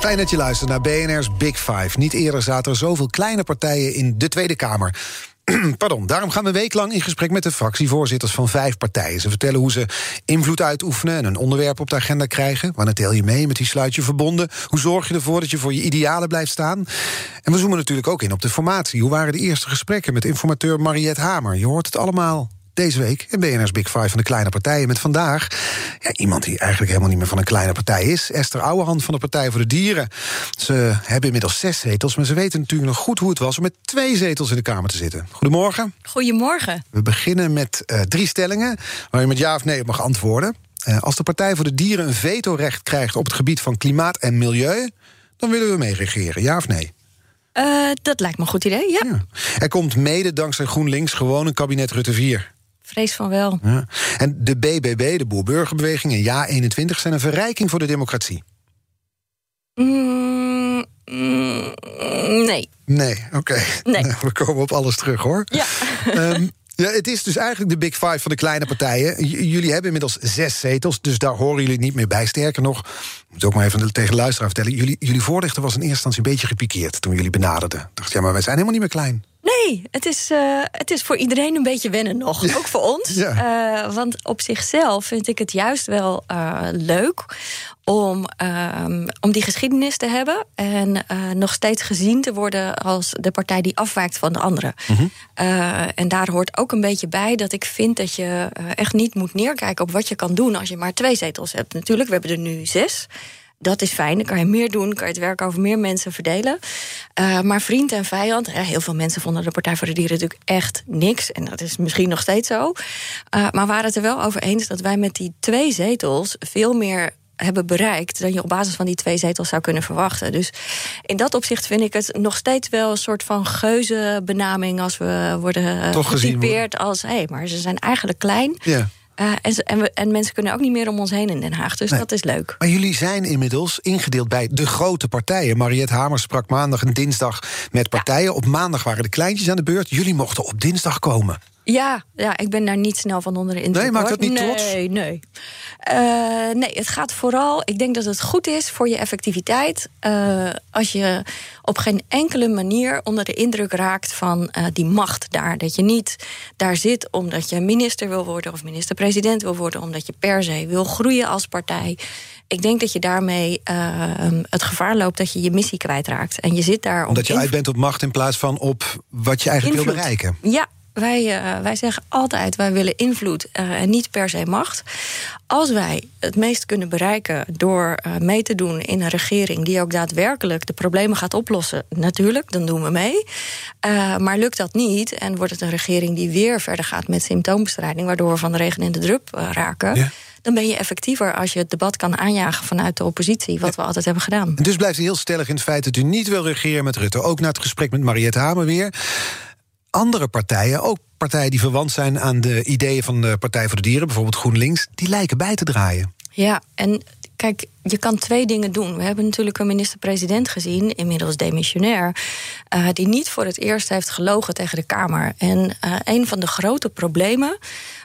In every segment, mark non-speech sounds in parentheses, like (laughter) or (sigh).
Fijn dat je luistert naar BNR's Big Five. Niet eerder zaten er zoveel kleine partijen in de Tweede Kamer. (clears throat) Pardon, daarom gaan we een week lang in gesprek met de fractievoorzitters van vijf partijen. Ze vertellen hoe ze invloed uitoefenen en een onderwerp op de agenda krijgen. Wanneer tel je mee met die sluitje verbonden? Hoe zorg je ervoor dat je voor je idealen blijft staan? En we zoomen natuurlijk ook in op de formatie. Hoe waren de eerste gesprekken met informateur Mariette Hamer? Je hoort het allemaal deze week in BNR's Big Five van de kleine partijen. Met vandaag ja, iemand die eigenlijk helemaal niet meer van een kleine partij is. Esther Ouwehand van de Partij voor de Dieren. Ze hebben inmiddels zes zetels, maar ze weten natuurlijk nog goed hoe het was... om met twee zetels in de Kamer te zitten. Goedemorgen. Goedemorgen. We beginnen met uh, drie stellingen waar je met ja of nee op mag antwoorden. Uh, als de Partij voor de Dieren een vetorecht krijgt op het gebied van klimaat en milieu... dan willen we mee regeren, ja of nee? Uh, dat lijkt me een goed idee, ja. ja. Er komt mede dankzij GroenLinks gewoon een kabinet Rutte 4. Vrees van wel. Ja. En de BBB, de Boerburgerbeweging en Ja21 zijn een verrijking voor de democratie. Mm, mm, nee. Nee, oké. Okay. Nee. (laughs) We komen op alles terug hoor. Ja. Um, (laughs) ja, het is dus eigenlijk de Big Five van de kleine partijen. J jullie hebben inmiddels zes zetels, dus daar horen jullie niet meer bij. Sterker nog, ik moet ook maar even tegen de luisteraar vertellen... jullie, jullie voorlichter was in eerste instantie een beetje gepikeerd toen jullie benaderden. Ik dacht, ja, maar wij zijn helemaal niet meer klein. Nee, het is, uh, het is voor iedereen een beetje wennen nog. Ja. Ook voor ons. Ja. Uh, want op zichzelf vind ik het juist wel uh, leuk om, om die geschiedenis te hebben. En nog steeds gezien te worden als de partij die afwijkt van de anderen. Mm -hmm. en daar hoort ook een beetje bij dat ik vind dat je echt niet moet neerkijken op wat je kan doen als je maar twee zetels hebt. Natuurlijk, we hebben er nu zes. Dat is fijn, dan kan je meer doen, kan je het werk over meer mensen verdelen. Uh, maar vriend en vijand, ja, heel veel mensen vonden de Partij voor de Dieren natuurlijk echt niks. En dat is misschien nog steeds zo. Uh, maar waren het er wel over eens dat wij met die twee zetels veel meer hebben bereikt dan je op basis van die twee zetels zou kunnen verwachten. Dus in dat opzicht vind ik het nog steeds wel een soort van geuze benaming als we worden Toch getypeerd als hé, hey, maar ze zijn eigenlijk klein. Ja. Uh, en, en, we, en, mensen kunnen ook niet meer om ons heen in Den Haag. Dus nee. dat is leuk. Maar jullie zijn inmiddels ingedeeld bij de grote partijen. Mariette Hamer sprak maandag en dinsdag met partijen. Ja. Op maandag waren de kleintjes aan de beurt. Jullie mochten op dinsdag komen. Ja, ja, ik ben daar niet snel van onder de indruk. Nee, maakt dat niet nee, trots? Nee, nee. Uh, nee, het gaat vooral... Ik denk dat het goed is voor je effectiviteit... Uh, als je op geen enkele manier onder de indruk raakt van uh, die macht daar. Dat je niet daar zit omdat je minister wil worden... of minister-president wil worden... omdat je per se wil groeien als partij. Ik denk dat je daarmee het gevaar loopt dat je je missie kwijtraakt. En je zit daar om Omdat je uit bent op macht in plaats van op wat je eigenlijk invloed. wil bereiken. Ja, wij, uh, wij zeggen altijd, wij willen invloed uh, en niet per se macht. Als wij het meest kunnen bereiken door uh, mee te doen in een regering... die ook daadwerkelijk de problemen gaat oplossen, natuurlijk, dan doen we mee. maar lukt dat niet en wordt het een regering die weer verder gaat met symptoombestrijding... waardoor we van de regen in de drup raken... Ja dan ben je effectiever als je het debat kan aanjagen vanuit de oppositie, wat we altijd hebben gedaan. En dus blijft u heel stellig in het feit dat u niet wil regeren met Rutte. Ook na het gesprek met Mariette Hamer weer andere partijen, ook partijen die verwant zijn aan de ideeën van de Partij voor de Dieren, bijvoorbeeld GroenLinks, die lijken bij te draaien. Ja, en kijk, je kan twee dingen doen. We hebben natuurlijk een minister-president gezien, inmiddels demissionair, uh, die niet voor het eerst heeft gelogen tegen de Kamer. En uh, een van de grote problemen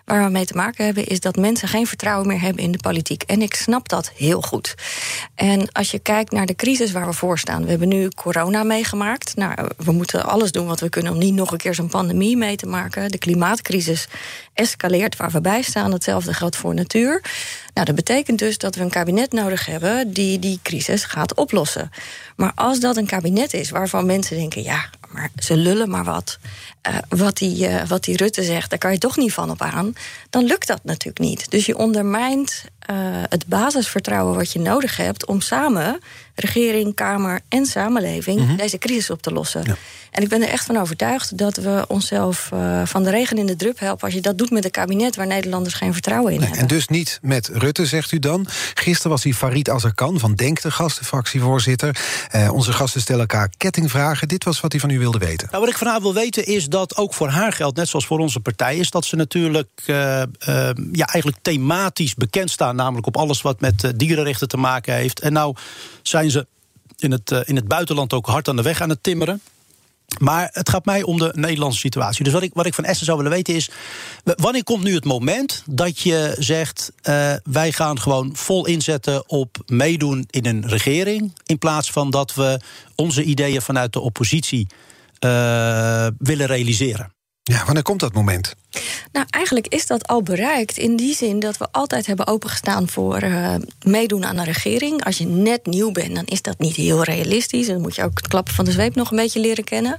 waar we mee te maken hebben, is dat mensen geen vertrouwen meer hebben in de politiek. En ik snap dat heel goed. En als je kijkt naar de crisis waar we voor staan, we hebben nu corona meegemaakt. Nou, we moeten alles doen wat we kunnen om niet nog een keer zo'n pandemie mee te maken. De klimaatcrisis escaleert waar we bij staan. Hetzelfde geldt voor natuur. Nou, dat betekent dus dat we een kabinet nodig hebben die die crisis gaat oplossen. Maar als dat een kabinet is waarvan mensen denken: ja, maar ze lullen maar wat. Uh, wat, die, uh, wat die Rutte zegt, daar kan je toch niet van op aan. Dan lukt dat natuurlijk niet. Dus je ondermijnt uh, het basisvertrouwen wat je nodig hebt om samen regering, Kamer en samenleving Mhm. deze crisis op te lossen. En ik ben er echt van overtuigd dat we onszelf eh, van de regen in de drup helpen als je dat doet met een kabinet waar Nederlanders geen vertrouwen in Nee, hebben. en dus niet met Rutte, zegt u dan. Gisteren was hij Farid Azarkan van Denk, de gastenfractievoorzitter. Eh, onze gasten stellen elkaar kettingvragen. Dit was wat hij van u wilde weten. Nou, wat ik van haar wil weten is dat ook voor haar geldt, net zoals voor onze partij, is dat ze natuurlijk eh, ja, eigenlijk thematisch bekend staan, namelijk op alles wat met dierenrechten te maken heeft. En nou zijn ze in het, eh, in het buitenland ook hard aan de weg aan het timmeren. Maar het gaat mij om de Nederlandse situatie. Dus wat ik, wat ik van Esther zou willen weten is... wanneer komt nu het moment dat je zegt... eh, wij gaan gewoon vol inzetten op meedoen in een regering... in plaats van dat we onze ideeën vanuit de oppositie eh, willen realiseren? Ja, wanneer komt dat moment? Nou, eigenlijk is dat al bereikt in die zin dat we altijd hebben opengestaan voor eh, meedoen aan een regering. Als je net nieuw bent, dan is dat niet heel realistisch. Dan moet je ook het klappen van de zweep nog een beetje leren kennen.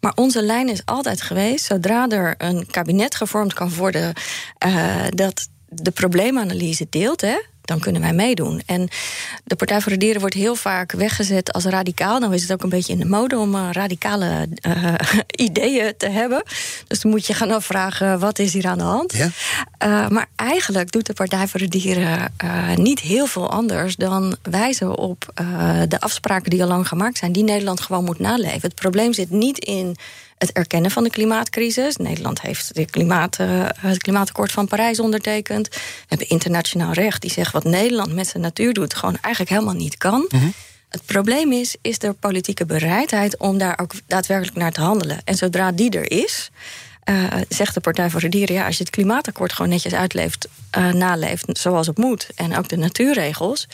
Maar onze lijn is altijd geweest, zodra er een kabinet gevormd kan worden eh, dat de probleemanalyse deelt, hè, dan kunnen wij meedoen. En de Partij voor de Dieren wordt heel vaak weggezet als radicaal. Nou is het ook een beetje in de mode om eh, radicale eh, (laughs) ideeën te hebben. Dus dan moet je gaan afvragen, wat is hier aan de hand? Ja? Uh, maar eigenlijk doet de Partij voor de Dieren niet heel veel anders dan wijzen op de afspraken die al lang gemaakt zijn, die Nederland gewoon moet naleven. Het probleem zit niet in het erkennen van de klimaatcrisis. Nederland heeft de klimaat, het klimaatakkoord van Parijs ondertekend. We hebben internationaal recht die zegt wat Nederland met zijn natuur doet, gewoon eigenlijk helemaal niet kan. Mm -hmm. Het probleem is, is er politieke bereidheid om daar ook daadwerkelijk naar te handelen. En zodra die er is, uh, zegt de Partij voor de Dieren... ja, als je het klimaatakkoord gewoon netjes uitleeft, uh, naleeft zoals het moet... en ook de natuurregels,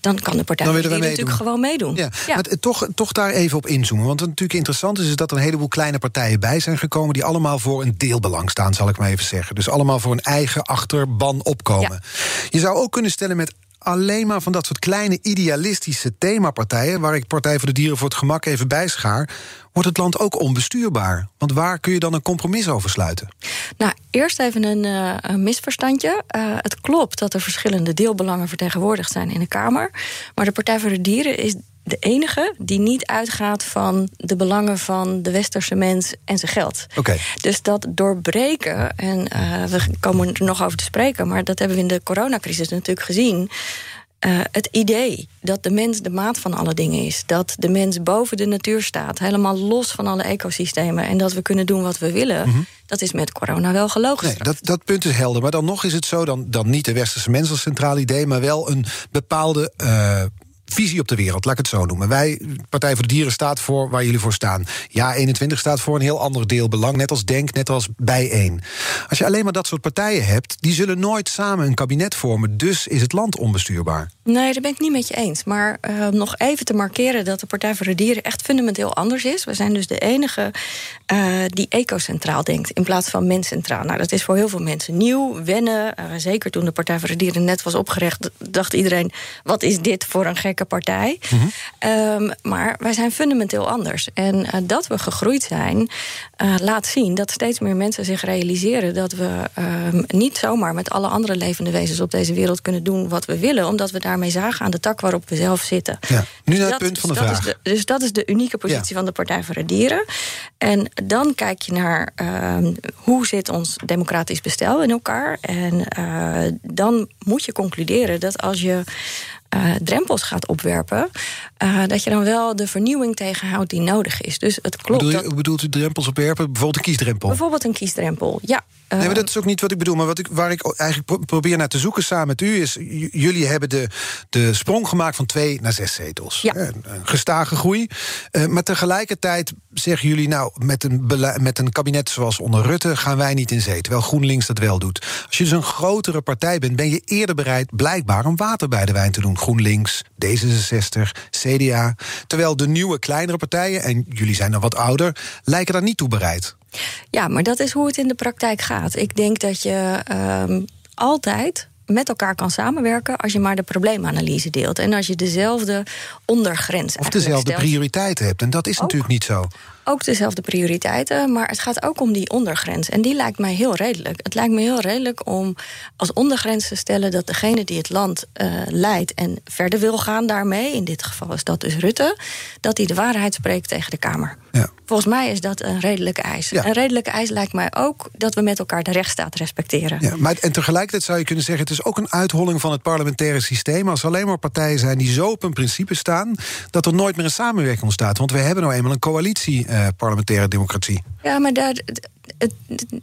dan kan de Partij voor de Dieren natuurlijk gewoon meedoen. Ja. ja. Maar toch, toch daar even op inzoomen. Want wat natuurlijk interessant is... is dat er een heleboel kleine partijen bij zijn gekomen... die allemaal voor een deelbelang staan, zal ik maar even zeggen. Dus allemaal voor een eigen achterban opkomen. Ja. Je zou ook kunnen stellen met alleen maar van dat soort kleine idealistische themapartijen... waar ik Partij voor de Dieren voor het gemak even bijschaar... wordt het land ook onbestuurbaar. Want waar kun je dan een compromis over sluiten? Nou, eerst even een, uh, een misverstandje. Uh, het klopt dat er verschillende deelbelangen vertegenwoordigd zijn in de Kamer. Maar de Partij voor de Dieren is de enige die niet uitgaat van de belangen van de westerse mens en zijn geld. Okay. Dus dat doorbreken, en uh, we komen er nog over te spreken, maar dat hebben we in de coronacrisis natuurlijk gezien. Uh, het idee dat de mens de maat van alle dingen is. Dat de mens boven de natuur staat. Helemaal los van alle ecosystemen. En dat we kunnen doen wat we willen. Mm -hmm. Dat is met corona wel gelogen. Nee, dat, dat punt is helder. Maar dan nog is het zo, dan, dan niet de westerse mens als centraal idee... maar wel een bepaalde... Uh, visie op de wereld, laat ik het zo noemen. Wij, Partij voor de Dieren, staat voor waar jullie voor staan. Ja, 21 staat voor een heel ander deelbelang, net als Denk, net als Bijeen. Als je alleen maar dat soort partijen hebt, die zullen nooit samen een kabinet vormen. Dus is het land onbestuurbaar. Nee, daar ben ik niet met je eens. Maar uh, nog even te markeren dat de Partij voor de Dieren echt fundamenteel anders is. We zijn dus de enige uh, die ecocentraal denkt in plaats van menscentraal. Nou, dat is voor heel veel mensen nieuw, wennen. Uh, zeker toen de Partij voor de Dieren net was opgericht, dacht iedereen: wat is dit voor een partij? Mm -hmm. um, maar wij zijn fundamenteel anders. En uh, dat we gegroeid zijn, uh, laat zien dat steeds meer mensen zich realiseren dat we uh, niet zomaar met alle andere levende wezens op deze wereld kunnen doen wat we willen, omdat we daarmee zagen aan de tak waarop we zelf zitten. Ja, nu naar het punt van de dus vraag. Dat de, dus dat is de unieke positie ja. van de Partij voor de Dieren. En dan kijk je naar uh, hoe zit ons democratisch bestel in elkaar. En uh, dan moet je concluderen dat als je drempels gaat opwerpen, uh, dat je dan wel de vernieuwing tegenhoudt die nodig is. Dus het klopt. Bedoel je, dat, bedoelt u drempels opwerpen? Bijvoorbeeld een kiesdrempel? Bijvoorbeeld een kiesdrempel, ja. Uh, nee, maar dat is ook niet wat ik bedoel. Maar wat ik, waar ik eigenlijk probeer naar te zoeken samen met u is... jullie hebben de, de sprong gemaakt van twee naar zes zetels. Ja. Een, een gestage groei. Uh, maar tegelijkertijd zeggen jullie... nou, met een, met een kabinet zoals onder Rutte gaan wij niet in zee. Terwijl GroenLinks dat wel doet. Als je dus een grotere partij bent... ben je eerder bereid blijkbaar om water bij de wijn te doen. GroenLinks, D66, CDA. Terwijl de nieuwe kleinere partijen... en jullie zijn dan wat ouder... lijken daar niet toe bereid. Ja, maar dat is hoe het in de praktijk gaat. Ik denk dat je um, altijd met elkaar kan samenwerken als je maar de probleemanalyse deelt. En als je dezelfde ondergrens Of dezelfde stelt. prioriteiten hebt. En dat is ook, natuurlijk niet zo. Ook dezelfde prioriteiten, maar het gaat ook om die ondergrens. En die lijkt mij heel redelijk. Het lijkt me heel redelijk om als ondergrens te stellen dat degene die het land uh, leidt en verder wil gaan daarmee, in dit geval is dat dus Rutte, dat hij de waarheid spreekt tegen de Kamer. Ja. Volgens mij is dat een redelijke eis. Een redelijke eis lijkt mij ook dat we met elkaar de rechtsstaat respecteren. Ja, maar en tegelijkertijd zou je kunnen zeggen: het is ook een uitholling van het parlementaire systeem. Als er alleen maar partijen zijn die zo op een principe staan, dat er nooit meer een samenwerking ontstaat. Want we hebben nou eenmaal een coalitie uh, parlementaire democratie. Ja, maar daar, het,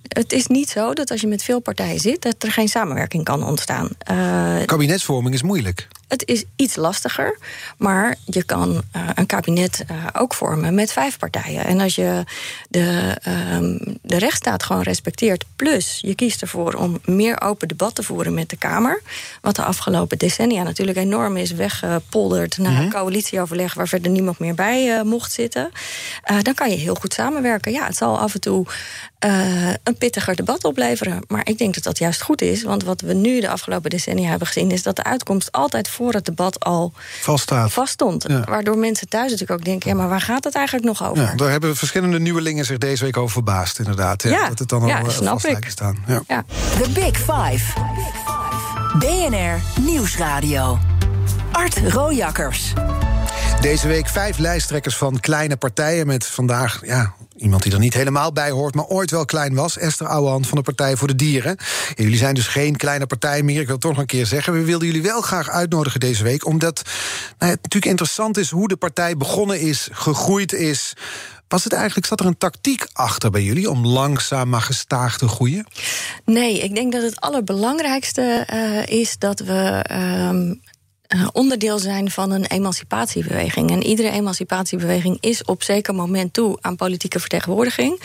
het, is niet zo dat als je met veel partijen zit, dat er geen samenwerking kan ontstaan. Uh, Kabinetsvorming is moeilijk. Het is iets lastiger, maar je kan uh, een kabinet uh, ook vormen met vijf partijen. En als je de, um, de rechtsstaat gewoon respecteert, plus je kiest ervoor om meer open debat te voeren met de Kamer, wat de afgelopen decennia natuurlijk enorm is weggepolderd naar mm -hmm. een coalitieoverleg waar verder niemand meer bij mocht zitten, dan kan je heel goed samenwerken. Ja, het zal af en toe een pittiger debat opleveren. Maar ik denk dat dat juist goed is. Want wat we nu de afgelopen decennia hebben gezien... is dat de uitkomst altijd voor het debat al Vaststaat. vaststond. Ja. Waardoor mensen thuis natuurlijk ook denken... ja, maar waar gaat het eigenlijk nog over? Ja, daar hebben verschillende nieuwelingen zich deze week over verbaasd, inderdaad. Ja, ja dat het dan al ja, snap ik. staan. Ja. Ja. The Big Five. BNR Nieuwsradio. Art Rojakkers. Deze week vijf lijsttrekkers van kleine partijen... met vandaag ja, Iemand die er niet helemaal bij hoort, maar ooit wel klein was. Esther Ouwehand van de Partij voor de Dieren. En jullie zijn dus geen kleine partij meer. Ik wil toch nog een keer zeggen. We wilden jullie wel graag uitnodigen deze week. Omdat nou, het natuurlijk interessant is hoe de partij begonnen is, gegroeid is. Was het eigenlijk, zat er een tactiek achter bij jullie om langzaam maar gestaag te groeien? Nee, ik denk dat het allerbelangrijkste uh, is dat we uh, uh, onderdeel zijn van een emancipatiebeweging. En iedere emancipatiebeweging is op zeker moment toe aan politieke vertegenwoordiging.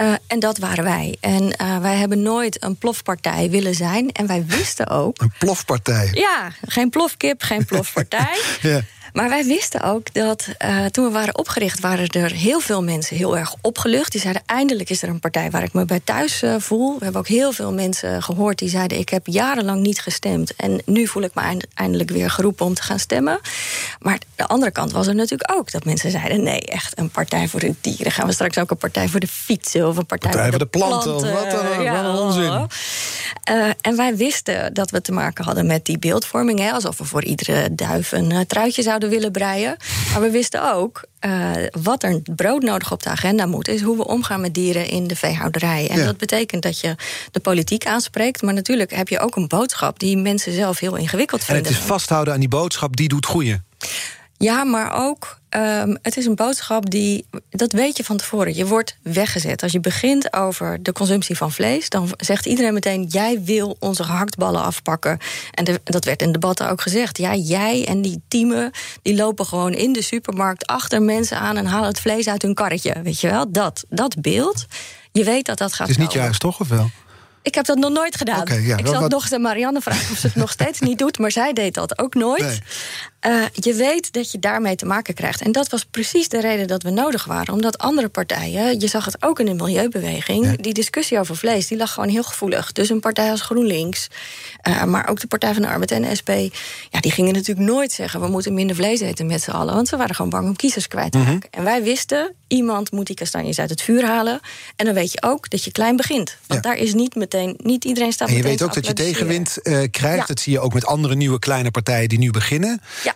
Uh, en dat waren wij. En uh, wij hebben nooit een plofpartij willen zijn. En wij wisten ook. Een plofpartij? Ja, geen plofkip, geen plofpartij. (laughs) ja. Maar wij wisten ook dat uh, toen we waren opgericht, waren er heel veel mensen heel erg opgelucht. Die zeiden: eindelijk is er een partij waar ik me bij thuis uh, voel. We hebben ook heel veel mensen gehoord die zeiden: ik heb jarenlang niet gestemd. En nu voel ik me eindelijk weer geroepen om te gaan stemmen. Maar de andere kant was er natuurlijk ook dat mensen zeiden: nee, echt een partij voor de dieren. Gaan we straks ook een partij voor de fietsen of een partij, partij voor de, de planten? planten. Wat een, ja, wat een onzin. Uh, en wij wisten dat we te maken hadden met die beeldvorming. Hè, alsof we voor iedere duif een truitje zouden willen breien. Maar we wisten ook uh, wat er broodnodig op de agenda moet, is hoe we omgaan met dieren in de veehouderij. En ja. dat betekent dat je de politiek aanspreekt. Maar natuurlijk heb je ook een boodschap die mensen zelf heel ingewikkeld vinden. En het is vasthouden aan die boodschap die doet groeien. Ja, maar ook, um, het is een boodschap die, dat weet je van tevoren, je wordt weggezet. Als je begint over de consumptie van vlees, dan zegt iedereen meteen: jij wil onze gehaktballen afpakken. En de, dat werd in debatten ook gezegd. Ja, jij en die teamen, die lopen gewoon in de supermarkt achter mensen aan en halen het vlees uit hun karretje. Weet je wel, dat, dat beeld. Je weet dat dat gaat. Het is niet juist, toch? Of wel? Ik heb dat nog nooit gedaan. Okay, ja, ik zal wat... nog eens aan Marianne vragen of ze het nog steeds niet doet, maar zij deed dat ook nooit. Nee. Uh, je weet dat je daarmee te maken krijgt. En dat was precies de reden dat we nodig waren. Omdat andere partijen, je zag het ook in de milieubeweging, ja. die discussie over vlees, die lag gewoon heel gevoelig. Dus een partij als GroenLinks, uh, maar ook de Partij van de Arbeid en de SP, ja, die gingen natuurlijk nooit zeggen: we moeten minder vlees eten met z'n allen. Want ze waren gewoon bang om kiezers kwijt te raken. Mm -hmm. En wij wisten, iemand moet die kastanjes uit het vuur halen. En dan weet je ook dat je klein begint. Want ja. daar is niet meteen, niet iedereen staat En je weet ook dat je tegenwind uh, krijgt. Ja. Dat zie je ook met andere nieuwe kleine partijen die nu beginnen. Ja.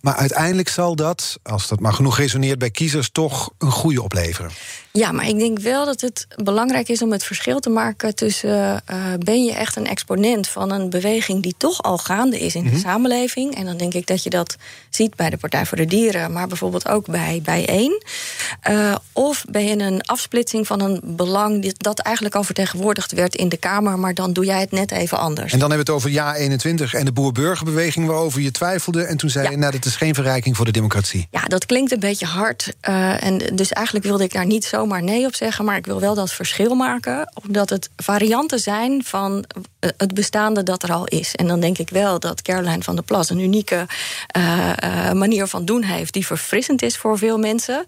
Maar uiteindelijk zal dat, als dat maar genoeg resoneert bij kiezers, toch een goede opleveren. Ja, maar ik denk wel dat het belangrijk is om het verschil te maken tussen uh, ben je echt een exponent van een beweging die toch al gaande is in mm -hmm. de samenleving. En dan denk ik dat je dat ziet bij de Partij voor de Dieren, maar bijvoorbeeld ook bij, bij één. Uh, of ben je een afsplitsing van een belang dat eigenlijk al vertegenwoordigd werd in de Kamer, maar dan doe jij het net even anders. En dan hebben we het over Ja 21 en de Boer-Burgerbeweging, waarover je twijfelde. En toen zei ja. je, nou, dat is geen verrijking voor de democratie. Ja, dat klinkt een beetje hard. Uh, en dus eigenlijk wilde ik daar niet zomaar nee op zeggen, maar ik wil wel dat verschil maken, omdat het varianten zijn van het bestaande dat er al is. En dan denk ik wel dat Caroline van der Plas een unieke uh, uh, manier van doen heeft, die verfrissend is voor veel mensen.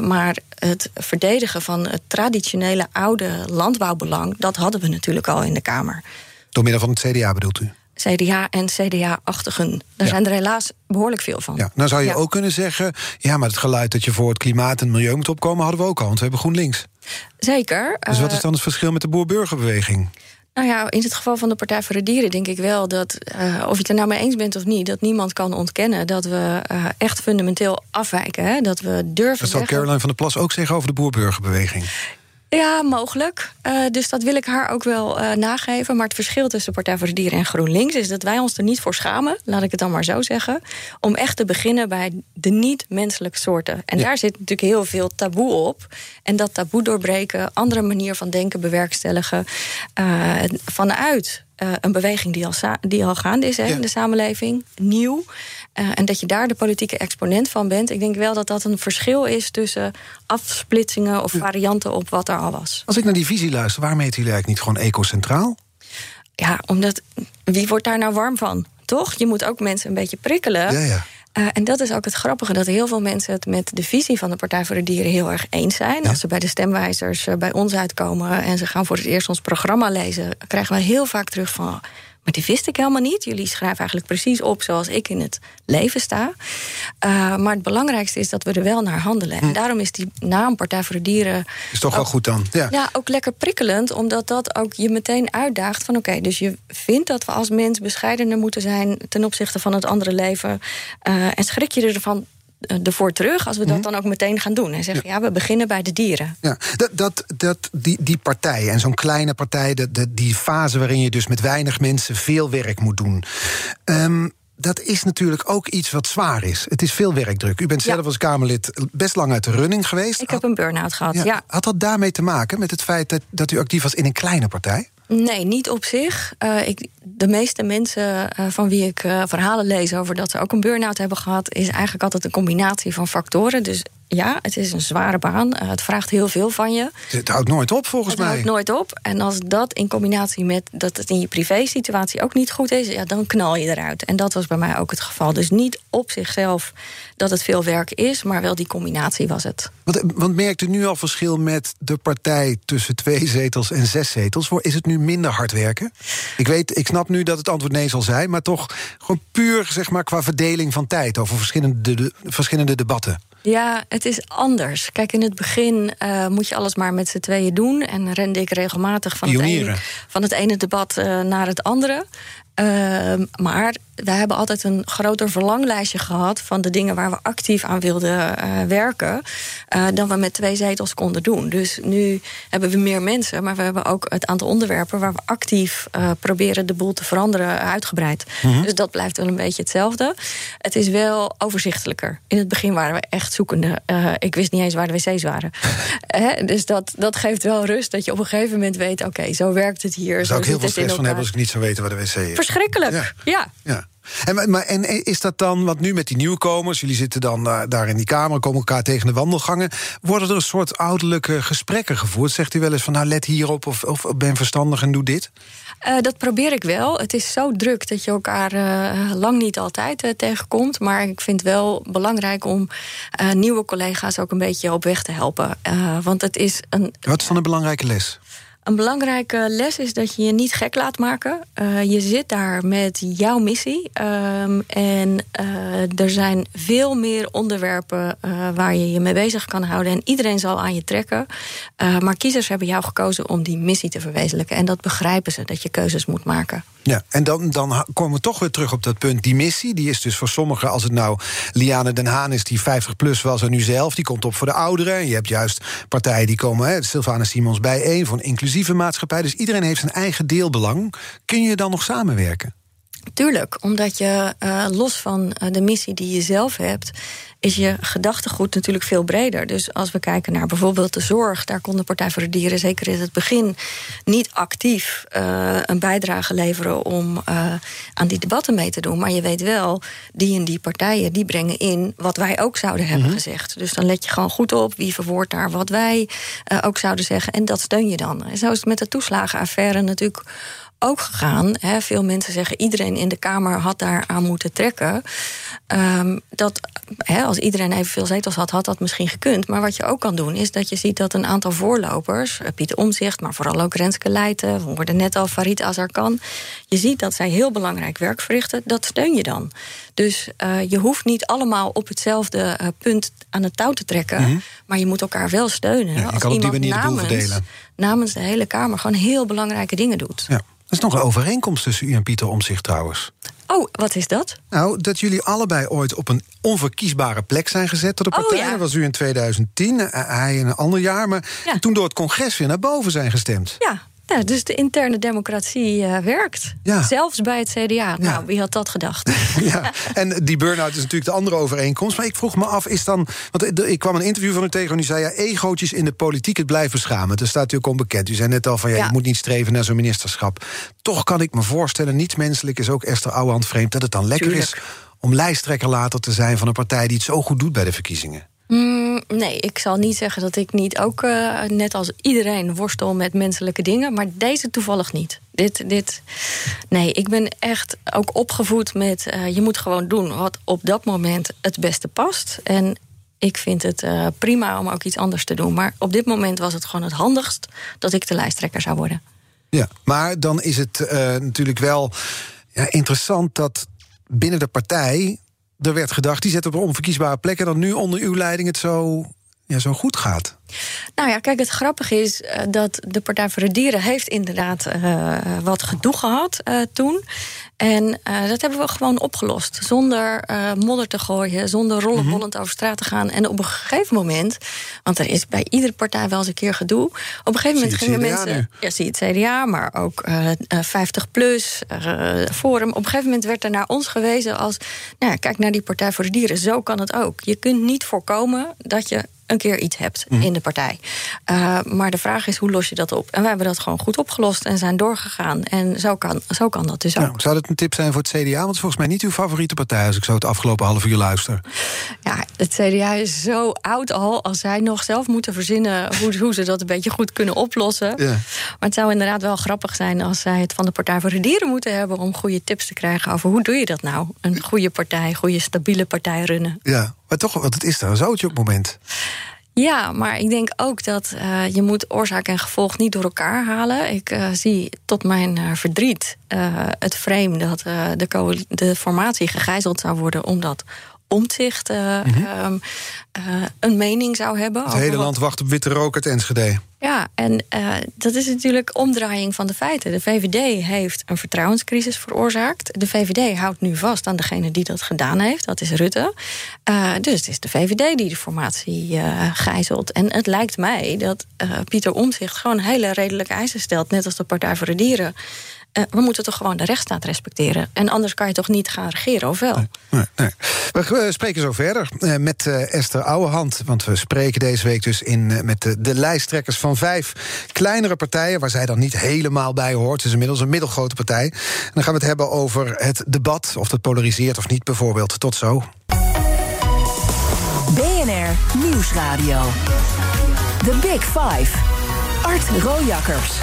Maar het verdedigen van het traditionele oude landbouwbelang, dat hadden we natuurlijk al in de Kamer. Door middel van het CDA bedoelt u? CDA en CDA-achtigen. Daar zijn er helaas behoorlijk veel van. Ja, nou zou je ook kunnen zeggen... ja, maar het geluid dat je voor het klimaat en milieu moet opkomen... hadden we ook al, want we hebben GroenLinks. Zeker. Dus wat is dan het verschil met de boer-burgerbeweging? Nou ja, in het geval van de Partij voor de Dieren denk ik wel dat, uh, of je het er nou mee eens bent of niet, dat niemand kan ontkennen dat we uh, echt fundamenteel afwijken. Hè? Dat we durven. Dat zal Caroline van der Plas ook zeggen over de boerburgerbeweging. Ja, mogelijk. Uh, dus dat wil ik haar ook wel uh, nageven. Maar het verschil tussen Partij voor de Dieren en GroenLinks is dat wij ons er niet voor schamen, laat ik het dan maar zo zeggen, om echt te beginnen bij de niet-menselijke soorten. En ja. daar zit natuurlijk heel veel taboe op. En dat taboe doorbreken, andere manier van denken bewerkstelligen uh, vanuit uh, een beweging die al, die al gaande is hè, ja. in de samenleving, nieuw. Uh, en dat je daar de politieke exponent van bent. Ik denk wel dat dat een verschil is tussen afsplitsingen of varianten op wat er al was. Als ik naar die visie luister, waarom heet jullie eigenlijk niet gewoon ecocentraal? Ja, omdat wie wordt daar nou warm van? Toch? Je moet ook mensen een beetje prikkelen. Ja, ja. Uh, en dat is ook het grappige, dat heel veel mensen het met de visie van de Partij voor de Dieren heel erg eens zijn. Ja. Als ze bij de stemwijzers uh, bij ons uitkomen en ze gaan voor het eerst ons programma lezen, krijgen we heel vaak terug van. Maar die wist ik helemaal niet. Jullie schrijven eigenlijk precies op zoals ik in het leven sta. Uh, maar het belangrijkste is dat we er wel naar handelen. Hm. En daarom is die naam Partij voor de Dieren. Is toch ook, wel goed dan? Ja. ja, ook lekker prikkelend, omdat dat ook je meteen uitdaagt van: oké, okay, dus je vindt dat we als mens bescheidener moeten zijn ten opzichte van het andere leven. Uh, en schrik je ervan ervoor terug als we dat dan ook meteen gaan doen. En zeggen, ja, ja we beginnen bij de dieren. Ja, dat, dat, dat, die, die partij en zo'n kleine partij... De, de, die fase waarin je dus met weinig mensen veel werk moet doen... Um, dat is natuurlijk ook iets wat zwaar is. Het is veel werkdruk. U bent zelf ja. als Kamerlid best lang uit de running geweest. Ik heb een burn-out gehad, ja, ja. Had dat daarmee te maken met het feit dat, dat u actief was in een kleine partij? Nee, niet op zich. Uh, ik, de meeste mensen uh, van wie ik uh, verhalen lees over dat ze ook een burn-out hebben gehad, is eigenlijk altijd een combinatie van factoren. Dus ja, het is een zware baan. Uh, het vraagt heel veel van je. Het houdt nooit op, volgens het mij. Het houdt nooit op. En als dat in combinatie met dat het in je privé-situatie ook niet goed is, ja, dan knal je eruit. En dat was bij mij ook het geval. Dus niet op zichzelf dat het veel werk is, maar wel die combinatie was het. Want, want merkt u nu al verschil met de partij tussen twee zetels en zes zetels? Is het nu minder hard werken? Ik weet, ik snap nu dat het antwoord nee zal zijn, maar toch gewoon puur zeg maar, qua verdeling van tijd over verschillende, de, verschillende debatten. Ja, het is anders. Kijk, in het begin uh, moet je alles maar met z'n tweeën doen. En rende ik regelmatig van, het ene, van het ene debat uh, naar het andere. Uh, maar we hebben altijd een groter verlanglijstje gehad van de dingen waar we actief aan wilden uh, werken, uh, dan we met twee zetels konden doen. Dus nu hebben we meer mensen, maar we hebben ook het aantal onderwerpen waar we actief uh, proberen de boel te veranderen uitgebreid. -hmm. Dus dat blijft wel een beetje hetzelfde. Het is wel overzichtelijker. In het begin waren we echt zoekende. ik wist niet eens waar de wc's waren. (laughs) dus dat, dat geeft wel rust dat je op een gegeven moment weet: oké, okay, zo werkt het hier. Daar zou ik heel veel stress van hebben als ik niet zou weten waar de wc is. Verschrikkelijk. ja. ja. ja. En, maar, en is dat dan, want nu met die nieuwkomers, jullie zitten dan uh, daar in die kamer, komen elkaar tegen de wandelgangen. Worden er een soort ouderlijke gesprekken gevoerd? Zegt u wel eens van nou let hierop of, of ben verstandig en doe dit? Uh, dat probeer ik wel. Het is zo druk dat je elkaar uh, lang niet altijd tegenkomt. Maar ik vind het wel belangrijk om nieuwe collega's ook een beetje op weg te helpen. want het is een. Wat is dan een belangrijke les? Een belangrijke les is dat je je niet gek laat maken. Uh, je zit daar met jouw missie. Um, en uh, er zijn veel meer onderwerpen uh, waar je je mee bezig kan houden. En iedereen zal aan je trekken. maar kiezers hebben jou gekozen om die missie te verwezenlijken. En dat begrijpen ze, dat je keuzes moet maken. Ja, en dan, dan komen we toch weer terug op dat punt. Die missie, die is dus voor sommigen, als het nou Liane Den Haan is, die 50 plus was en nu zelf, die komt op voor de ouderen. En je hebt juist partijen die komen, hè, Sylvana Simons bijeen, voor een inclusieve maatschappij. Dus iedereen heeft zijn eigen deelbelang. Kun je dan nog samenwerken? Tuurlijk, omdat je uh, los van uh, de missie die je zelf hebt, is je gedachtegoed natuurlijk veel breder. Dus als we kijken naar bijvoorbeeld de zorg, daar kon de Partij voor de Dieren zeker in het begin niet actief uh, een bijdrage leveren om aan die debatten mee te doen. Maar je weet wel, die en die partijen die brengen in wat wij ook zouden hebben mm -hmm. gezegd. Dus dan let je gewoon goed op wie verwoordt daar wat wij ook zouden zeggen. En dat steun je dan. En zo is het met de toeslagenaffaire natuurlijk ook gegaan. Hè, veel mensen zeggen iedereen in de Kamer had daar aan moeten trekken. Um, dat hè, als iedereen evenveel zetels had, had dat misschien gekund. Maar wat je ook kan doen, is dat je ziet dat een aantal voorlopers, eh, Pieter Omzicht, maar vooral ook Renske Leijten, we hoorden net al Farid Azarkan. Je ziet dat zij heel belangrijk werk verrichten. Dat steun je dan. Dus uh, je hoeft niet allemaal op hetzelfde uh, punt aan het touw te trekken. Mm -hmm. Maar je moet elkaar wel steunen. Ja, als iemand namens, namens de hele Kamer gewoon heel belangrijke dingen doet. Ja. Er is nog een overeenkomst tussen u en Pieter Omzicht trouwens. Oh, wat is dat? Nou, dat jullie allebei ooit op een onverkiesbare plek zijn gezet door de partij. Oh, ja. Dat was u in 2010, hij in een ander jaar. Maar ja. toen door het congres weer naar boven zijn gestemd. Ja, ja, dus de interne democratie uh, werkt. Ja. Zelfs bij het CDA. Ja. Nou, wie had dat gedacht? (laughs) ja, en die burn-out is natuurlijk de andere overeenkomst. Maar ik vroeg me af, is dan... Want ik kwam een interview van u tegen en u zei... ja, egootjes in de politiek, het blijven schamen. Dat staat natuurlijk onbekend. U zei net al van, ja, je moet niet streven naar zo'n ministerschap. Toch kan ik me voorstellen, niets menselijk is ook Esther Ouwehand vreemd... dat het dan lekker Tuurlijk. is om lijsttrekker later te zijn... van een partij die het zo goed doet bij de verkiezingen. Mm, nee, ik zal niet zeggen dat ik niet ook, uh, net als iedereen, worstel met menselijke dingen. Maar deze toevallig niet. Dit, dit, nee, ik ben echt ook opgevoed met... Uh, je moet gewoon doen wat op dat moment het beste past. En ik vind het uh, prima om ook iets anders te doen. Maar op dit moment was het gewoon het handigst... dat ik de lijsttrekker zou worden. Ja, maar dan is het natuurlijk wel ja, interessant dat binnen de partij er werd gedacht, die zet op onverkiesbare plekken... dat nu onder uw leiding het zo, ja, zo goed gaat. Nou ja, kijk, het grappige is uh, dat de Partij voor de Dieren... heeft inderdaad uh, wat gedoe gehad uh, toen. En dat hebben we gewoon opgelost. Zonder modder te gooien, zonder rollenbollend mm -hmm. over straat te gaan. En op een gegeven moment, want er is bij iedere partij wel eens een keer gedoe... op een gegeven moment gingen mensen... Nu. Ja, zie het CDA, maar ook 50PLUS, Forum. Op een gegeven moment werd er naar ons gewezen als... nou ja, kijk naar die Partij voor de Dieren, zo kan het ook. Je kunt niet voorkomen dat je een keer iets hebt mm. in de partij. Uh, maar de vraag is, hoe los je dat op? En wij hebben dat gewoon goed opgelost en zijn doorgegaan. En zo kan, zo kan dat dus ook. Nou, zou dat een tip zijn voor het CDA? Want volgens mij niet uw favoriete partij... als ik zo het afgelopen half uur luister. Ja, het CDA is zo oud al... als zij nog zelf moeten verzinnen hoe, hoe ze dat een beetje goed kunnen oplossen. Ja. Maar het zou inderdaad wel grappig zijn... als zij het van de Partij voor de Dieren moeten hebben... om goede tips te krijgen over hoe doe je dat nou? Een goede partij, goede stabiele partij runnen. Ja, maar toch, want het is daar een zoutje op moment. Ja, maar ik denk ook dat uh, je moet oorzaak en gevolg niet door elkaar halen. Ik uh, zie tot mijn uh, verdriet het frame dat de, de formatie gegijzeld zou worden... omdat omzicht mm -hmm. een mening zou hebben. Het hele land wacht op witte rook uit Enschede. Ja, en uh, dat is natuurlijk omdraaiing van de feiten. De VVD heeft een vertrouwenscrisis veroorzaakt. De VVD houdt nu vast aan degene die dat gedaan heeft. Dat is Rutte. Uh, dus het is de VVD die de formatie uh, gijzelt. En het lijkt mij dat Pieter Omzicht gewoon hele redelijke eisen stelt. Net als de Partij voor de Dieren. Uh, we moeten toch gewoon de rechtsstaat respecteren. En anders kan je toch niet gaan regeren, of wel? Nee, nee. We spreken zo verder uh, met uh, Esther Ouwehand. Want we spreken deze week dus in, met de, de, lijsttrekkers van vijf kleinere partijen... waar zij dan niet helemaal bij hoort. Het is inmiddels een middelgrote partij. En dan gaan we het hebben over het debat, of dat polariseert of niet bijvoorbeeld. Tot zo. BNR Nieuwsradio. The Big Five. Art Rojakkers.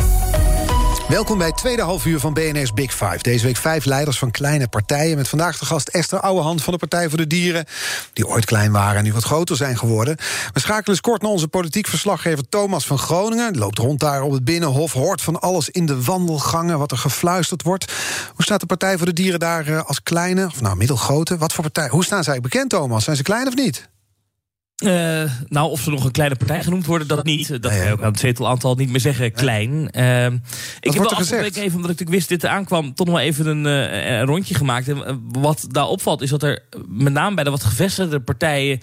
Welkom bij het tweede halfuur van BNR's Big Five. Deze week vijf leiders van kleine partijen. Met vandaag de gast Esther Ouwehand van de Partij voor de Dieren. Die ooit klein waren en nu wat groter zijn geworden. We schakelen eens kort naar onze politiek verslaggever Thomas van Groningen. Die loopt rond daar op het Binnenhof. Hoort van alles in de wandelgangen wat er gefluisterd wordt. Hoe staat de Partij voor de Dieren daar eh, als kleine, of nou middelgrote? Wat voor partij? Hoe staan zij bekend, Thomas? Zijn ze klein of niet? Uh, nou, of ze nog een kleine partij genoemd worden, dat niet. Dat kan je ook aan het zetelaantal niet meer zeggen, klein. Uh, ik heb de afgelopen week even, omdat ik natuurlijk wist dit er aankwam... toch nog even een, uh, een, rondje gemaakt. En wat daar opvalt is dat er met name bij de wat gevestigde partijen...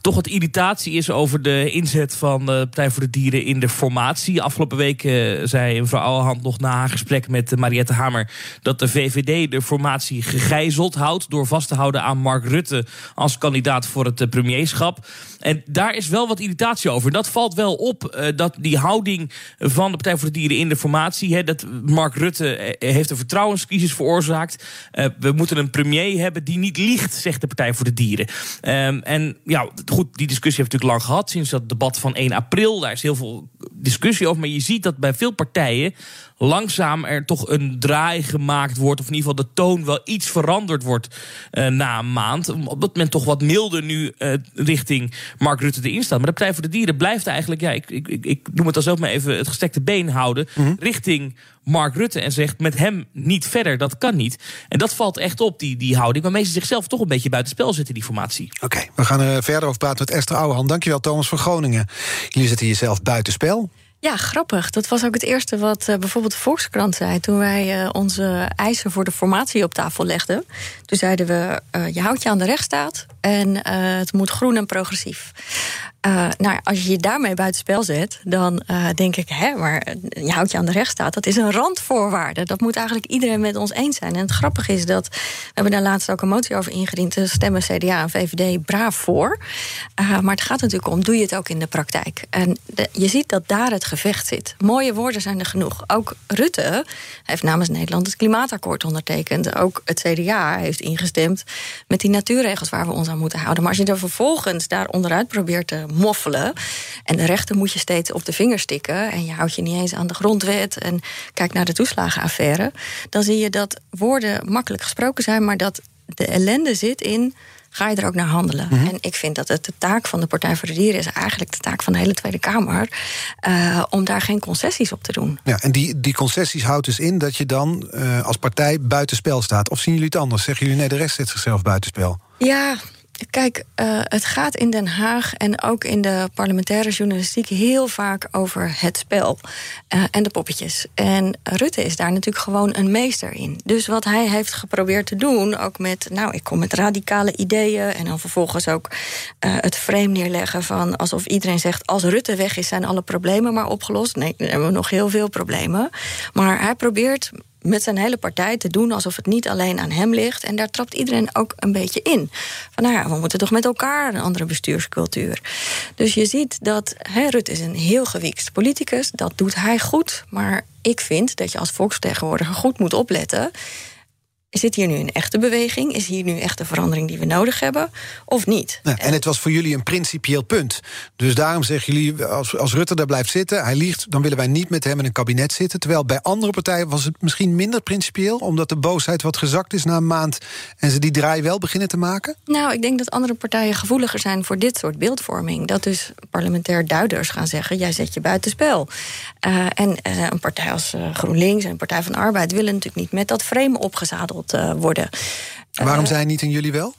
toch wat irritatie is over de inzet van de Partij voor de Dieren in de formatie. Afgelopen week zei mevrouw Ouwehand nog na haar gesprek met Mariette Hamer... dat de VVD de formatie gegijzeld houdt... door vast te houden aan Mark Rutte als kandidaat voor het premierschap... En daar is wel wat irritatie over. Dat valt wel op, uh, dat die houding van de Partij voor de Dieren in de formatie... Dat Mark Rutte eh, heeft een vertrouwenscrisis veroorzaakt. We moeten een premier hebben die niet liegt, zegt de Partij voor de Dieren. Um, en ja, goed, die discussie heeft natuurlijk lang gehad... sinds dat debat van 1 april. Daar is heel veel discussie over. Maar je ziet dat bij veel partijen langzaam er toch een draai gemaakt wordt. Of in ieder geval de toon wel iets veranderd wordt uh, na een maand. Omdat men toch wat milder nu uh, richting Mark Rutte erin staat. Maar de Partij voor de Dieren blijft eigenlijk, ja, ik, ik, ik noem het dan zelf maar even het gestekte been houden. Mhm. Richting Mark Rutte en zegt met hem niet verder, dat kan niet. En dat valt echt op, die, die houding. Waarmee ze zichzelf toch een beetje buitenspel zetten, die formatie. Oké, we gaan er verder over praten met Esther Ouwehand. Dankjewel, Thomas van Groningen. Jullie zetten jezelf buitenspel. Ja, grappig. Dat was ook het eerste wat uh, bijvoorbeeld de Volkskrant zei... toen wij uh, onze eisen voor de formatie op tafel legden. Toen zeiden we, uh, je houdt je aan de rechtsstaat... en het moet groen en progressief. Uh, nou, als je je daarmee buitenspel zet, dan uh, denk ik, hè, maar je houdt je aan de rechtsstaat. Dat is een randvoorwaarde. Dat moet eigenlijk iedereen met ons eens zijn. En het grappige is dat we hebben daar laatst ook een motie over ingediend. Daar stemmen CDA en VVD braaf voor. Uh, maar het gaat natuurlijk om, doe je het ook in de praktijk? En je ziet dat daar het gevecht zit. Mooie woorden zijn er genoeg. Ook Rutte heeft namens Nederland het klimaatakkoord ondertekend. Ook het CDA heeft ingestemd met die natuurregels waar we ons aan moeten houden. Maar als je er vervolgens daar onderuit probeert te moffelen. En de rechter moet je steeds op de vinger stikken. En je houdt je niet eens aan de grondwet. En kijk naar de toeslagenaffaire. Dan zie je dat woorden makkelijk gesproken zijn, maar dat de ellende zit in ga je er ook naar handelen. Mhm. En ik vind dat het de taak van de Partij voor de Dieren is eigenlijk de taak van de hele Tweede Kamer. Uh, om daar geen concessies op te doen. Ja, en die, die concessies houdt dus in dat je dan uh, als partij buitenspel staat. Of zien jullie het anders? Zeggen jullie nee, de rest zit zichzelf buitenspel? Ja, Kijk, uh, het gaat in Den Haag en ook in de parlementaire journalistiek heel vaak over het spel uh, en de poppetjes. En Rutte is daar natuurlijk gewoon een meester in. Dus wat hij heeft geprobeerd te doen, ook met, nou, ik kom met radicale ideeën en dan vervolgens ook uh, het frame neerleggen van alsof iedereen zegt: als Rutte weg is, zijn alle problemen maar opgelost. Nee, dan hebben we nog heel veel problemen. Maar hij probeert met zijn hele partij te doen alsof het niet alleen aan hem ligt. En daar trapt iedereen ook een beetje in. Van nou ja, we moeten toch met elkaar een andere bestuurscultuur. Dus je ziet dat Rutte is een heel gewiekst politicus. Dat doet hij goed. Maar ik vind dat je als volksvertegenwoordiger goed moet opletten Zit hier nu een echte beweging? Is hier nu echt de verandering die we nodig hebben? Of niet? en het was voor jullie een principieel punt. Dus daarom zeggen jullie, als, als Rutte daar blijft zitten... hij liegt, dan willen wij niet met hem in een kabinet zitten. Terwijl bij andere partijen was het misschien minder principieel... omdat de boosheid wat gezakt is na een maand... en ze die draai wel beginnen te maken? Nou, ik denk dat andere partijen gevoeliger zijn voor dit soort beeldvorming. Dat dus parlementair duiders gaan zeggen... jij zet je buitenspel. Uh, en uh, een partij als uh, GroenLinks en een Partij van Arbeid... willen natuurlijk niet met dat frame opgezadeld uh, worden. Waarom zijn niet en jullie wel?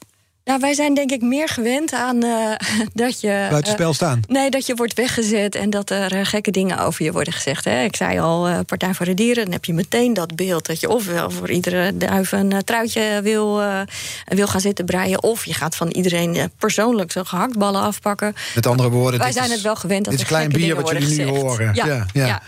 Nou, wij zijn denk ik meer gewend aan uh, (laughs) dat je. Buitenspel uh, staan? Nee, dat je wordt weggezet en dat er uh, gekke dingen over je worden gezegd. Hè. Ik zei al, Partij voor de Dieren, dan heb je meteen dat beeld dat je ofwel voor iedere duif een truitje wil, wil gaan zitten breien. of je gaat van iedereen persoonlijk zijn gehaktballen afpakken. Met andere woorden, wij zijn het wel gewend dat dit is klein bier wat jullie nu horen. Ja, ja, ja. ja.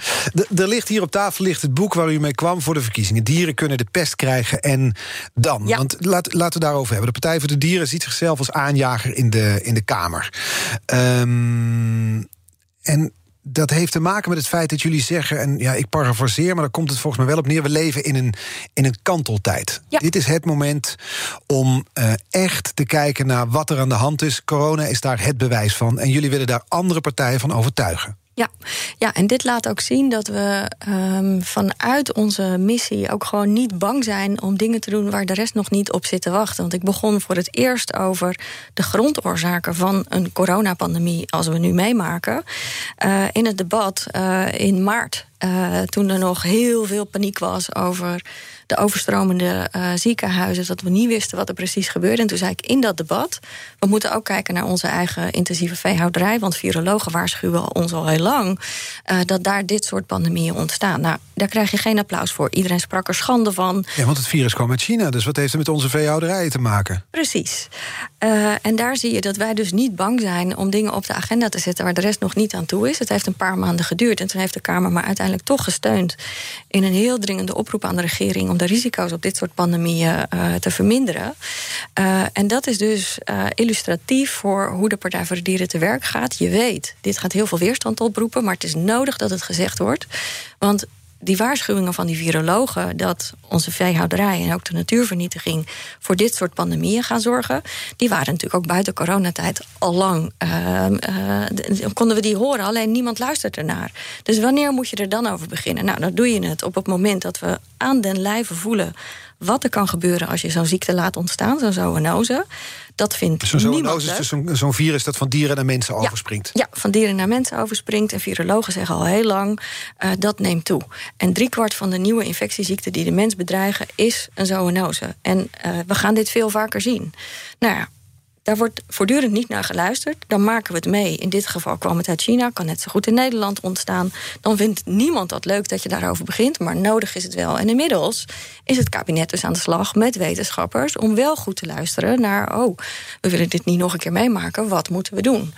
Er ligt hier op tafel ligt het boek waar u mee kwam voor de verkiezingen. Dieren kunnen de pest krijgen en dan. Want laat, laten we daarover hebben. De Partij voor de Dieren ziet zichzelf als aanjager in de, in de Kamer. Um, en dat heeft te maken met het feit dat jullie zeggen... en ja, ik parafraseer, maar daar komt het volgens mij wel op neer... we leven in een, in een kanteltijd. Ja. Dit is het moment om uh, echt te kijken naar wat er aan de hand is. Corona is daar het bewijs van. En jullie willen daar andere partijen van overtuigen. Ja. ja, en dit laat ook zien dat we um, vanuit onze missie ook gewoon niet bang zijn om dingen te doen waar de rest nog niet op zit te wachten. Want ik begon voor het eerst over de grondoorzaken van een coronapandemie als we nu meemaken. Uh, in het debat uh, in maart, uh, toen er nog heel veel paniek was over de overstromende uh, ziekenhuizen, dat we niet wisten wat er precies gebeurde. En toen zei ik in dat debat: we moeten ook kijken naar onze eigen intensieve veehouderij. Want virologen waarschuwen ons al heel lang uh, dat daar dit soort pandemieën ontstaan. Nou, daar krijg je geen applaus voor. Iedereen sprak er schande van. Ja, want het virus kwam uit China, dus wat heeft het met onze veehouderijen te maken? Precies. Uh, en daar zie je dat wij dus niet bang zijn om dingen op de agenda te zetten waar de rest nog niet aan toe is. Het heeft een paar maanden geduurd en toen heeft de Kamer maar uiteindelijk toch gesteund in een heel dringende oproep aan de regering om de risico's op dit soort pandemieën uh, te verminderen. Uh, en dat is dus uh, illustratief voor hoe de Partij voor de Dieren te werk gaat. Je weet, dit gaat heel veel weerstand oproepen, maar het is nodig dat het gezegd wordt. Want die waarschuwingen van die virologen dat onze veehouderij en ook de natuurvernietiging voor dit soort pandemieën gaan zorgen, die waren natuurlijk ook buiten coronatijd al lang. Uh, konden we die horen, alleen niemand luistert ernaar. Dus wanneer moet je er dan over beginnen? Nou, dan doe je het op het moment dat we aan den lijve voelen wat er kan gebeuren als je zo'n ziekte laat ontstaan, zo'n zoonose. Dat vindt zo'n zoonose is dus zo'n virus dat van dieren naar mensen overspringt. Ja, van dieren naar mensen overspringt. En virologen zeggen al heel lang uh, dat neemt toe. En driekwart van de nieuwe infectieziekten die de mens bedreigen is een zoonose. En uh, we gaan dit veel vaker zien. Nou ja, daar wordt voortdurend niet naar geluisterd. Dan maken we het mee. In dit geval kwam het uit China, kan net zo goed in Nederland ontstaan. Dan vindt niemand dat leuk dat je daarover begint, maar nodig is het wel. En inmiddels is het kabinet dus aan de slag met wetenschappers om wel goed te luisteren naar: oh, we willen dit niet nog een keer meemaken, wat moeten we doen?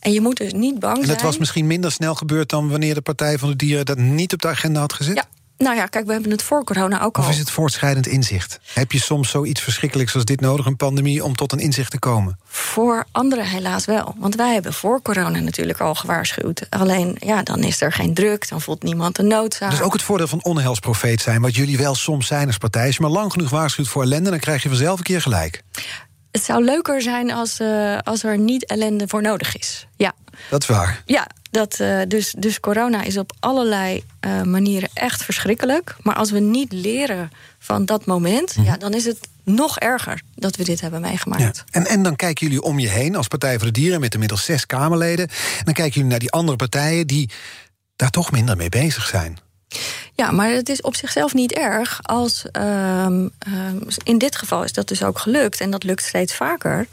En je moet dus niet bang zijn. En dat was misschien minder snel gebeurd dan wanneer de Partij van de Dieren dat niet op de agenda had gezet? Ja, nou ja, kijk, we hebben het voor corona ook al. Of is het voortschrijdend inzicht? Heb je soms zoiets verschrikkelijks als dit nodig, een pandemie, om tot een inzicht te komen? Voor anderen helaas wel. Want wij hebben voor corona natuurlijk al gewaarschuwd. Alleen, ja, dan is er geen druk, dan voelt niemand de noodzaak. Dus ook het voordeel van onheilsprofeet zijn, wat jullie wel soms zijn als partij. Als je maar lang genoeg waarschuwt voor ellende, dan krijg je vanzelf een keer gelijk. Het zou leuker zijn als, uh, als er niet ellende voor nodig is. Ja. Dat is waar. Ja, dat, uh, dus, dus corona is op allerlei uh, manieren echt verschrikkelijk. Maar als we niet leren van dat moment, mm. ja, dan is het nog erger dat we dit hebben meegemaakt. Ja. En, en dan kijken jullie om je heen als Partij voor de Dieren met inmiddels zes Kamerleden. En dan kijken jullie naar die andere partijen die daar toch minder mee bezig zijn. Ja, maar het is op zichzelf niet erg als. Uh, in dit geval is dat dus ook gelukt, en dat lukt steeds vaker.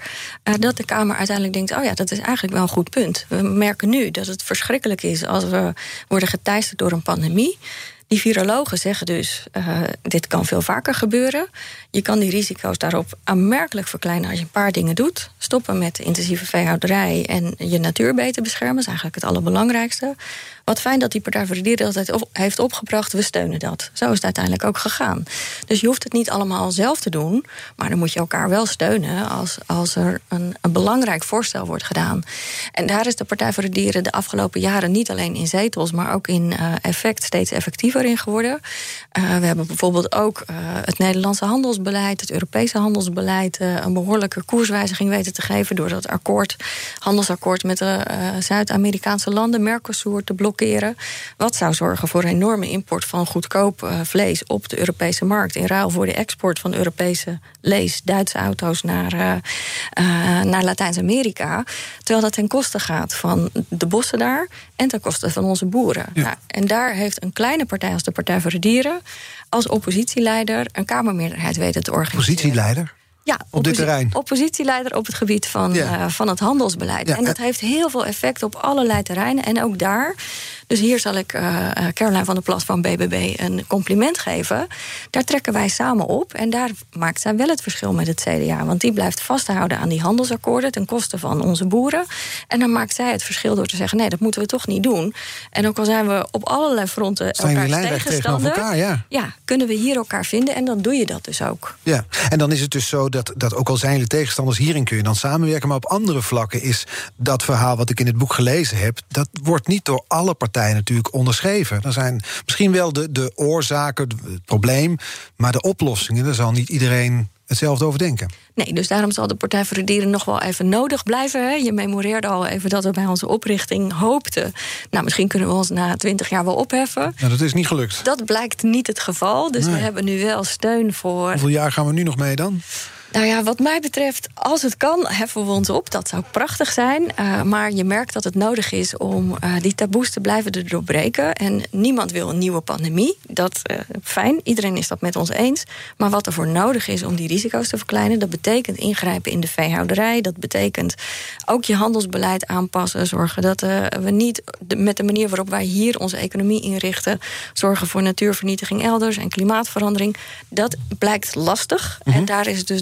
Uh, dat de Kamer uiteindelijk denkt: oh ja, dat is eigenlijk wel een goed punt. We merken nu dat het verschrikkelijk is als we worden geteisterd door een pandemie. Die virologen zeggen dus: uh, dit kan veel vaker gebeuren. Je kan die risico's daarop aanmerkelijk verkleinen als je een paar dingen doet. Stoppen met intensieve veehouderij en je natuur beter beschermen. Is eigenlijk het allerbelangrijkste. Wat fijn dat die Partij voor de Dieren dat heeft opgebracht. We steunen dat. Zo is het uiteindelijk ook gegaan. Dus je hoeft het niet allemaal zelf te doen. Maar dan moet je elkaar wel steunen als, als er een, een belangrijk voorstel wordt gedaan. En daar is de Partij voor de Dieren de afgelopen jaren niet alleen in zetels, maar ook in uh, effect steeds effectiever in geworden. Uh, we hebben bijvoorbeeld ook uh, het Nederlandse handelsbeleid, het Europese handelsbeleid, een behoorlijke koerswijziging weten te geven door dat akkoord, handelsakkoord met de Zuid-Amerikaanse landen, Mercosur, te wat zou zorgen voor een enorme import van goedkoop uh, vlees op de Europese markt. In ruil voor de export van Europese lees, Duitse auto's naar, uh, uh, naar Latijns-Amerika. Terwijl dat ten koste gaat van de bossen daar en ten koste van onze boeren. Ja. Nou, en daar heeft een kleine partij als de Partij voor de Dieren als oppositieleider een Kamermeerderheid weten te organiseren. Oppositieleider? Ja, op dit terrein. Oppositieleider op het gebied van, ja. uh, van het handelsbeleid. Ja. En dat heeft heel veel effect op allerlei terreinen. En ook daar dus hier zal ik uh, Caroline van der Plas van BBB een compliment geven. Daar trekken wij samen op. En daar maakt zij wel het verschil met het CDA. Want die blijft vasthouden aan die handelsakkoorden ten koste van onze boeren. En dan maakt zij het verschil door te zeggen: nee, dat moeten we toch niet doen. En ook al zijn we op allerlei fronten elkaar tegenstander, elkaar, ja. ja, kunnen we hier elkaar vinden. En dan doe je dat dus ook. Ja, en dan is het dus zo dat, dat ook al zijn jullie tegenstanders, hierin kun je dan samenwerken. Maar op andere vlakken is dat verhaal wat ik in het boek gelezen heb, dat wordt niet door alle partijen natuurlijk onderschreven. Er zijn misschien wel de, de oorzaken, het probleem, maar de oplossingen, daar zal niet iedereen hetzelfde over denken. Nee, dus daarom zal de Partij voor de Dieren nog wel even nodig blijven. Hè? Je memoreerde al even dat we bij onze oprichting hoopten. Nou, misschien kunnen we ons na twintig jaar wel opheffen. Nou, dat is niet gelukt. Dat blijkt niet het geval. Dus we hebben nu wel steun voor. Hoeveel jaar gaan we nu nog mee dan? Nou ja, wat mij betreft, als het kan, heffen we ons op. Dat zou prachtig zijn. Uh, maar je merkt dat het nodig is om uh, die taboes te blijven doorbreken. En niemand wil een nieuwe pandemie. Dat uh, fijn, iedereen is dat met ons eens. Maar wat er voor nodig is om die risico's te verkleinen, dat betekent ingrijpen in de veehouderij. Dat betekent ook je handelsbeleid aanpassen. Zorgen dat we niet de, met de manier waarop wij hier onze economie inrichten, zorgen voor natuurvernietiging elders en klimaatverandering. Dat blijkt lastig. Mm -hmm. En daar is het dus